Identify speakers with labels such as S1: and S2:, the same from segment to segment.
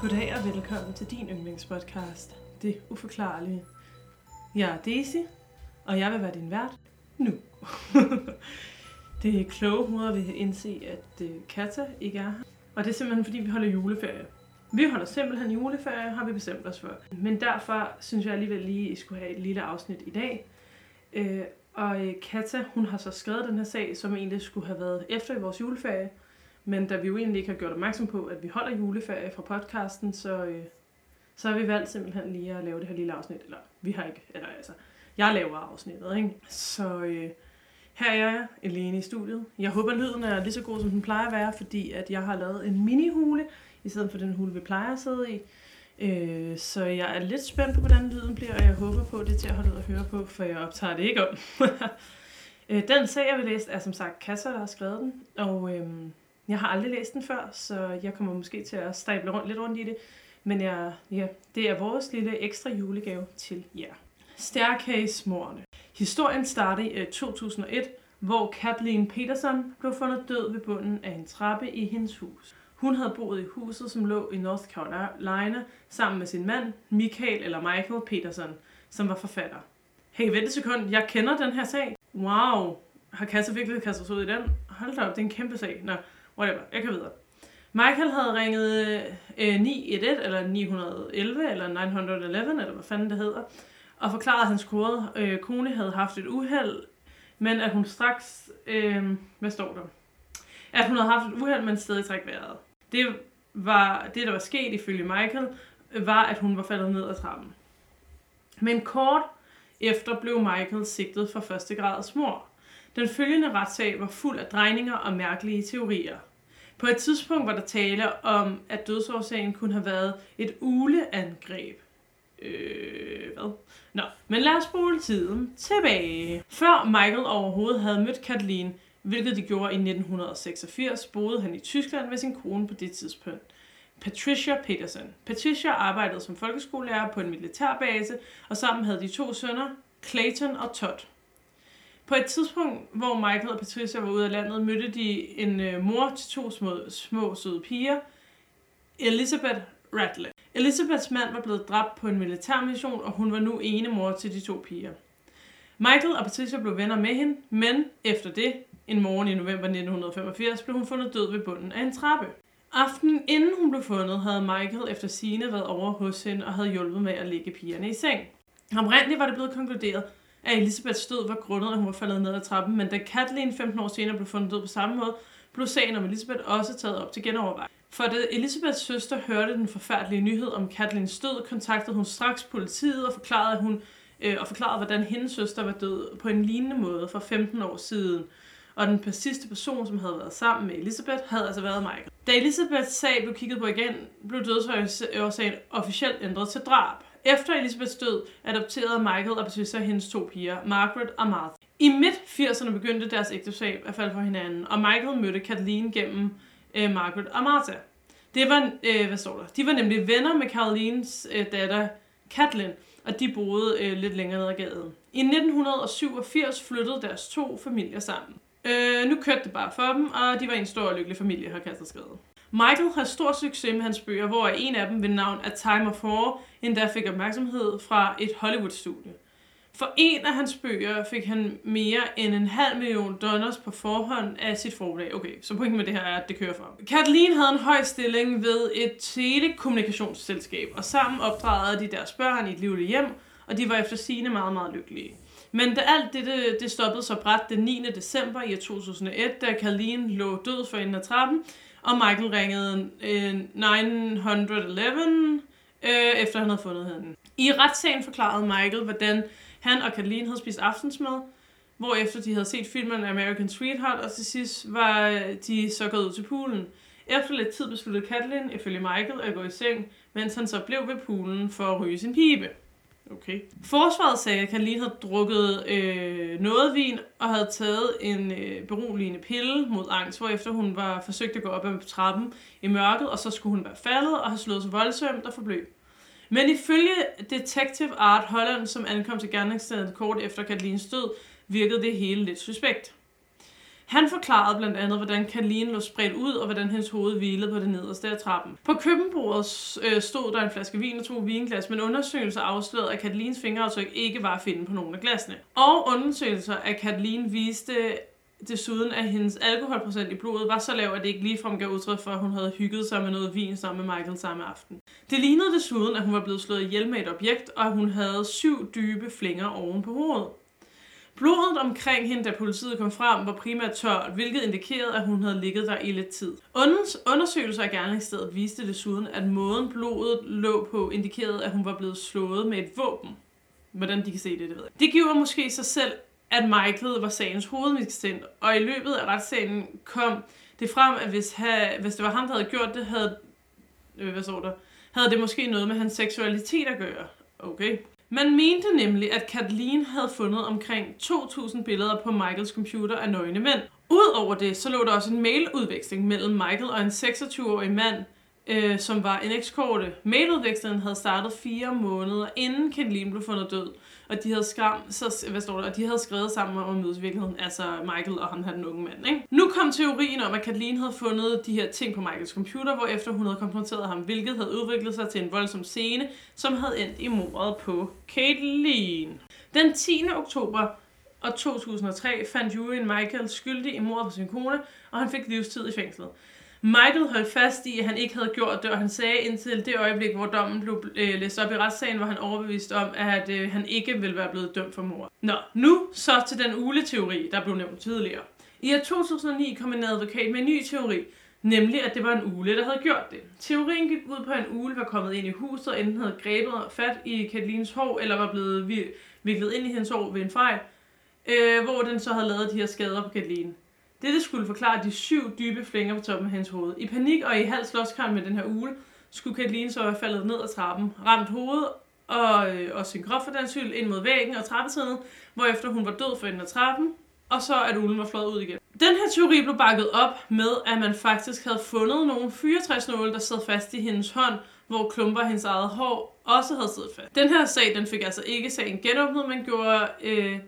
S1: Goddag og velkommen til din yndlingspodcast, Det Uforklarlige. Jeg er Daisy, og jeg vil være din vært nu. det er kloge hoveder vil indse, at øh, uh, Kata ikke er her. Og det er simpelthen fordi, vi holder juleferie. Vi holder simpelthen juleferie, har vi bestemt os for. Men derfor synes jeg alligevel lige, at I skulle have et lille afsnit i dag. Øh, og øh, uh, Kata, hun har så skrevet den her sag, som egentlig skulle have været efter i vores juleferie. Men da vi jo egentlig ikke har gjort opmærksom på, at vi holder juleferie fra podcasten, så, øh, så har vi valgt simpelthen lige at lave det her lille afsnit. Eller vi har ikke, eller altså, jeg laver afsnittet, ikke? Så øh, her er jeg, alene i studiet. Jeg håber, lyden er lige så god, som den plejer at være, fordi at jeg har lavet en mini-hule, i stedet for den hule, vi plejer at sidde i. Øh, så jeg er lidt spændt på, hvordan lyden bliver, og jeg håber på, at det er til at holde ud og høre på, for jeg optager det ikke om. øh, den sag, jeg vil læse, er som sagt Kasser, der har skrevet den, og øh, jeg har aldrig læst den før, så jeg kommer måske til at stable rundt, lidt rundt i det. Men jeg, ja, det er vores lille ekstra julegave til jer. Staircase-morerne. Historien starter i øh, 2001, hvor Kathleen Peterson blev fundet død ved bunden af en trappe i hendes hus. Hun havde boet i huset, som lå i North Carolina, sammen med sin mand, Michael eller Michael Peterson, som var forfatter. Hey, vent et sekund, jeg kender den her sag. Wow, har Kasse virkelig kastet sig ud i den? Hold da op, det er en kæmpe sag. Nå, whatever, jeg kan videre. Michael havde ringet øh, 911, eller 911, eller 911, eller hvad fanden det hedder, og forklarede, at hans kode, øh, kone havde haft et uheld, men at hun straks, øh, hvad står der? At hun havde haft et uheld, men stadig træk vejret. Det, var, det, der var sket ifølge Michael, var, at hun var faldet ned ad trappen. Men kort efter blev Michael sigtet for første grads mor. Den følgende retssag var fuld af drejninger og mærkelige teorier. På et tidspunkt var der tale om, at dødsårsagen kunne have været et uleangreb. Øh, hvad? Nå, men lad os spole tiden tilbage. Før Michael overhovedet havde mødt Kathleen, hvilket de gjorde i 1986, boede han i Tyskland med sin kone på det tidspunkt. Patricia Peterson. Patricia arbejdede som folkeskolelærer på en militærbase, og sammen havde de to sønner, Clayton og Todd. På et tidspunkt, hvor Michael og Patricia var ude af landet, mødte de en øh, mor til to små, små søde piger, Elizabeth Radley. Elizabeths mand var blevet dræbt på en militærmission, og hun var nu ene mor til de to piger. Michael og Patricia blev venner med hende, men efter det, en morgen i november 1985, blev hun fundet død ved bunden af en trappe. Aftenen inden hun blev fundet, havde Michael efter sine været over hos hende og havde hjulpet med at lægge pigerne i seng. Oprindeligt var det blevet konkluderet, at Elisabeths død var grundet, at hun var faldet ned ad trappen, men da Kathleen 15 år senere blev fundet død på samme måde, blev sagen om Elisabeth også taget op til genovervejelse. For da Elisabeths søster hørte den forfærdelige nyhed om Kathleens død, kontaktede hun straks politiet og forklarede, at hun, øh, og forklarede, hvordan hendes søster var død på en lignende måde for 15 år siden. Og den sidste person, som havde været sammen med Elisabeth, havde altså været Michael. Da Elisabeths sag blev kigget på igen, blev dødsårsagen officielt ændret til drab. Efter Elisabeths død adopterede Michael og Patricia hendes to piger, Margaret og Martha. I midt-80'erne begyndte deres ægteskab at falde for hinanden, og Michael mødte Kathleen gennem øh, Margaret og Martha. Det var, øh, hvad står der? De var nemlig venner med Carolines øh, datter, Kathleen, og de boede øh, lidt længere ned ad gaden. I 1987 flyttede deres to familier sammen. Øh, nu kørte det bare for dem, og de var en stor og lykkelig familie, har Kasper skrevet. Michael har stor succes med hans bøger, hvor en af dem ved navn A Time of War endda fik opmærksomhed fra et Hollywood-studie. For en af hans bøger fik han mere end en halv million dollars på forhånd af sit forlag. Okay, så pointen med det her er, at det kører for ham. Kathleen havde en høj stilling ved et telekommunikationsselskab, og sammen opdragede de deres børn i et livligt hjem, og de var efter sine meget, meget lykkelige. Men da alt det, det stoppede så bræt den 9. december i 2001, da Kathleen lå død for enden af trappen, og Michael ringede øh, 911, øh, efter han havde fundet hende. I retssagen forklarede Michael, hvordan han og Kathleen havde spist aftensmad, efter de havde set filmen American Sweetheart, og til sidst var øh, de så gået ud til poolen. Efter lidt tid besluttede Kathleen, ifølge Michael, at gå i seng, mens han så blev ved poolen for at ryge sin pibe. Okay. Forsvaret sagde, at lige havde drukket øh, noget vin og havde taget en øh, beroligende pille mod angst, hvorefter hun var forsøgt at gå op ad trappen i mørket, og så skulle hun være faldet og have slået sig voldsomt og forbløb. Men ifølge Detective Art Holland, som ankom til gerningsstedet kort efter Katalines død, virkede det hele lidt suspekt. Han forklarede blandt andet, hvordan Karoline lå spredt ud, og hvordan hendes hoved hvilede på det nederste af trappen. På køkkenbordet øh, stod der en flaske vin og to vinglas, men undersøgelser afslørede, at Katalins fingeraftryk ikke var at finde på nogen af glasene. Og undersøgelser af Karoline viste desuden, at hendes alkoholprocent i blodet var så lav, at det ikke ligefrem gav udtryk for, at hun havde hygget sig med noget vin sammen med Michael samme aften. Det lignede desuden, at hun var blevet slået ihjel med et objekt, og at hun havde syv dybe flænger oven på hovedet. Blodet omkring hende, da politiet kom frem, var primært tørt, hvilket indikerede, at hun havde ligget der i lidt tid. Undersøgelser af gerningsstedet viste desuden, at måden blodet lå på indikerede, at hun var blevet slået med et våben. Hvordan de kan se det, det ved jeg. Det giver måske sig selv, at Michael var sagens hovedmistænkt, og i løbet af retssagen kom det frem, at hvis, ha, hvis det var ham, der havde gjort det, havde, øh, hvad så der, havde det måske noget med hans seksualitet at gøre. Okay. Man mente nemlig, at Kathleen havde fundet omkring 2.000 billeder på Michaels computer af nøgne mænd. Udover det, så lå der også en mailudveksling mellem Michael og en 26-årig mand, øh, som var en ekskorte. Mailudvekslingen havde startet fire måneder inden Kathleen blev fundet død, og de havde, skram, så, hvad står der, og de havde skrevet sammen om at mødes i virkeligheden, altså Michael og han havde den unge mand. Ikke? Nu kom teorien om, at Kathleen havde fundet de her ting på Michaels computer, hvor efter hun havde konfronteret ham, hvilket havde udviklet sig til en voldsom scene, som havde endt i mordet på Kathleen. Den 10. oktober og 2003 fandt juryen Michael skyldig i mordet på sin kone, og han fik livstid i fængslet. Michael holdt fast i, at han ikke havde gjort det, og han sagde indtil det øjeblik, hvor dommen blev øh, læst op i retssagen, var han overbevist om, at øh, han ikke ville være blevet dømt for mord. Nå, nu så til den uleteori, der blev nævnt tidligere. I år 2009 kom en advokat med en ny teori, nemlig at det var en ule, der havde gjort det. Teorien gik ud på, at en ule var kommet ind i huset, og enten havde grebet fat i Katalines hår, eller var blevet viklet ind i hendes hår ved en fejl, øh, hvor den så havde lavet de her skader på Kateline. Dette skulle forklare de syv dybe flænger på toppen af hendes hoved. I panik og i halv slåskamp med den her ule, skulle Kathleen så have faldet ned ad trappen, ramt hovedet og, øh, og sin krop for den syl ind mod væggen og trappetrinnet, hvorefter hun var død for enden af trappen, og så at ulen var flået ud igen. Den her teori blev bakket op med, at man faktisk havde fundet nogle 64 nåle, der sad fast i hendes hånd, hvor klumper af hendes eget hår også havde siddet fast. Den her sag, den fik altså ikke sagen genåbnet, men gjorde øh,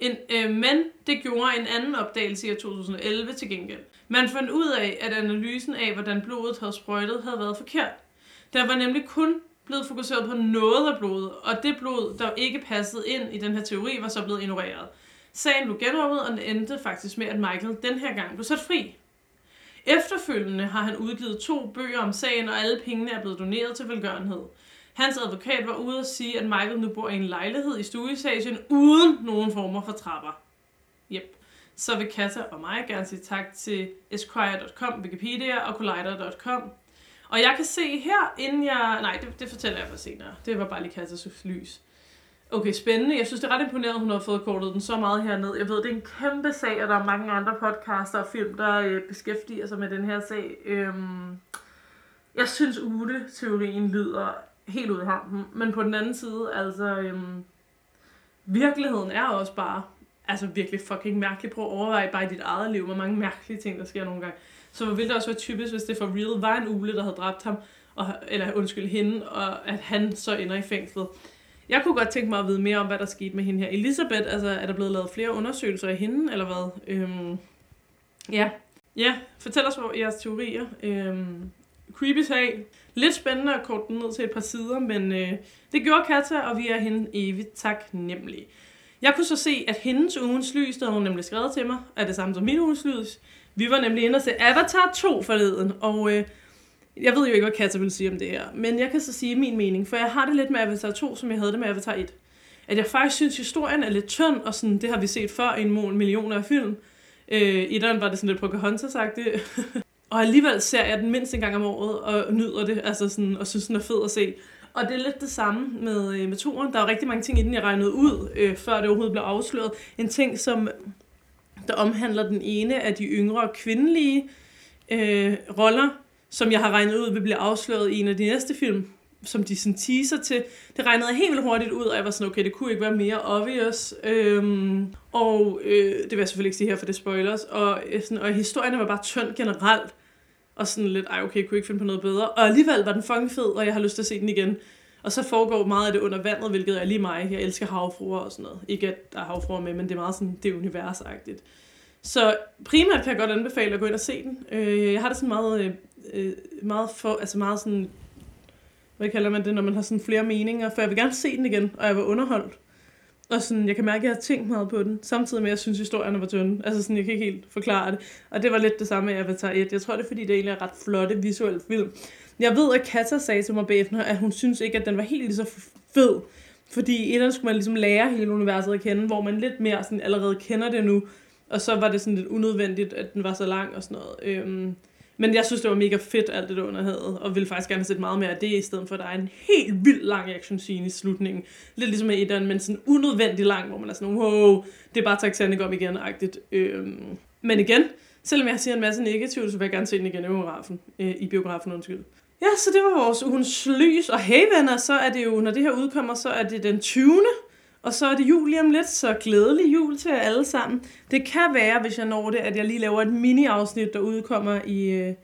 S1: en, øh, men det gjorde en anden opdagelse i 2011 til gengæld. Man fandt ud af, at analysen af, hvordan blodet havde sprøjtet, havde været forkert. Der var nemlig kun blevet fokuseret på noget af blodet, og det blod, der ikke passede ind i den her teori, var så blevet ignoreret. Sagen blev genåbnet, og den endte faktisk med, at Michael den her gang blev sat fri. Efterfølgende har han udgivet to bøger om sagen, og alle pengene er blevet doneret til velgørenhed. Hans advokat var ude at sige, at Michael nu bor i en lejlighed i stueetagen uden nogen former for trapper. Yep. Så vil Kata og mig gerne sige tak til Esquire.com, Wikipedia og Collider.com. Og jeg kan se her, inden jeg... Nej, det, det fortæller jeg for senere. Det var bare lige Katas lys. Okay, spændende. Jeg synes, det er ret imponerende, at hun har fået kortet den så meget herned. Jeg ved, det er en kæmpe sag, og der er mange andre podcaster og film, der øh, beskæftiger sig med den her sag. Øhm, jeg synes, Ute-teorien lyder helt ud i hampen. Men på den anden side, altså, øhm, virkeligheden er også bare, altså virkelig fucking mærkelig. Prøv at overveje bare i dit eget liv, hvor mange mærkelige ting, der sker nogle gange. Så hvor ville det også være typisk, hvis det for real var en ule, der havde dræbt ham, og, eller undskyld hende, og at han så ender i fængslet. Jeg kunne godt tænke mig at vide mere om, hvad der skete med hende her. Elisabeth, altså er der blevet lavet flere undersøgelser af hende, eller hvad? Øhm, ja. Ja, fortæl os om jeres teorier. Øhm, creepy sag. Lidt spændende at korte den ned til et par sider, men øh, det gjorde Katja, og vi er hende evigt taknemmelige. Jeg kunne så se, at hendes ugens lys, der hun nemlig skrevet til mig, er det samme som min ugens lys. Vi var nemlig inde og se Avatar 2 forleden, og øh, jeg ved jo ikke, hvad Katja vil sige om det her, men jeg kan så sige min mening, for jeg har det lidt med Avatar 2, som jeg havde det med Avatar 1. At jeg faktisk synes, historien er lidt tynd, og sådan, det har vi set før i en million af film. Øh, I den var det sådan lidt Pocahontas-agtigt. Og alligevel ser jeg den mindst en gang om året og nyder det, altså sådan, og synes, den er fed at se. Og det er lidt det samme med, øh, med turen. Der er rigtig mange ting i den, jeg regnede ud, øh, før det overhovedet blev afsløret. En ting, som der omhandler den ene af de yngre kvindelige øh, roller, som jeg har regnet ud vil blive afsløret i en af de næste film, som de sådan teaser til. Det regnede jeg helt vildt hurtigt ud, og jeg var sådan, okay, det kunne ikke være mere obvious. Øhm, og øh, det vil jeg selvfølgelig ikke sige her, for det spoilers. Og, øh, sådan, og historien var bare tynd generelt og sådan lidt, ej okay, jeg kunne ikke finde på noget bedre. Og alligevel var den fucking fed, og jeg har lyst til at se den igen. Og så foregår meget af det under vandet, hvilket er lige mig. Jeg elsker havfruer og sådan noget. Ikke at der er havfruer med, men det er meget sådan, det er universagtigt. Så primært kan jeg godt anbefale at gå ind og se den. Øh, jeg har det sådan meget, øh, øh, meget, for, altså meget sådan, hvad kalder man det, når man har sådan flere meninger, for jeg vil gerne se den igen, og jeg var underholdt. Og sådan, jeg kan mærke, at jeg har tænkt meget på den, samtidig med, at jeg synes, at historierne var tynde. Altså sådan, jeg kan ikke helt forklare det. Og det var lidt det samme med Avatar 1. Jeg tror, det er, fordi det egentlig er ret flotte visuelle film. Jeg ved, at Kata sagde til mig bagefter, at hun synes ikke, at den var helt lige så fed. Fordi i skulle man ligesom lære hele universet at kende, hvor man lidt mere sådan allerede kender det nu. Og så var det sådan lidt unødvendigt, at den var så lang og sådan noget. Øhm, men jeg synes, det var mega fedt, alt det, der under havde, og ville faktisk gerne have set meget mere af det, i stedet for, at der er en helt vild lang action scene i slutningen. Lidt ligesom i den, men sådan unødvendig lang, hvor man er sådan, wow, det er bare Titanic om igen-agtigt. Øhm, men igen, selvom jeg siger en masse negativt, så vil jeg gerne se den igen i biografen. Øh, I biografen, undskyld. Ja, så det var vores ugens lys. Og hey venner, så er det jo, når det her udkommer, så er det den 20. Og så er det jul lige om lidt, så glædelig jul til jer alle sammen. Det kan være, hvis jeg når det, at jeg lige laver et mini-afsnit, der udkommer i, øh,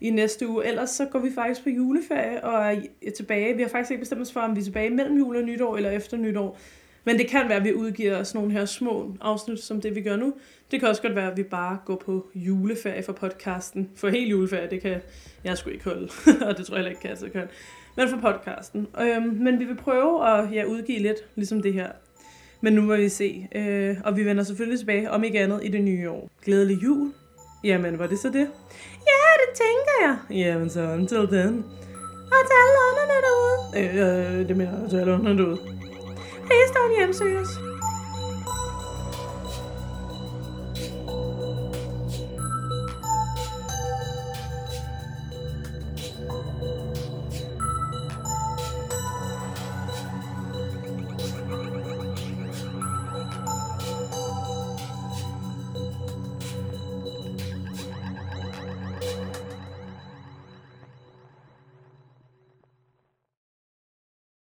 S1: i næste uge. Ellers så går vi faktisk på juleferie og er tilbage. Vi har faktisk ikke bestemt os for, om vi er tilbage mellem jul og nytår eller efter nytår. Men det kan være, at vi udgiver sådan nogle her små afsnit, som det vi gør nu. Det kan også godt være, at vi bare går på juleferie for podcasten. For helt juleferie, det kan jeg sgu ikke holde. og det tror jeg heller ikke, kan jeg kan. Men for podcasten. Øhm, men vi vil prøve at ja, udgive lidt, ligesom det her men nu må vi se. Øh, og vi vender selvfølgelig tilbage, om ikke andet, i det nye år. Glædelig jul. Jamen, var det så det? Ja, det tænker jeg. Jamen så, until then. Og til alle ånderne derude. Øh, øh, det mener jeg til alle ånderne derude. Please don't hjemsøge.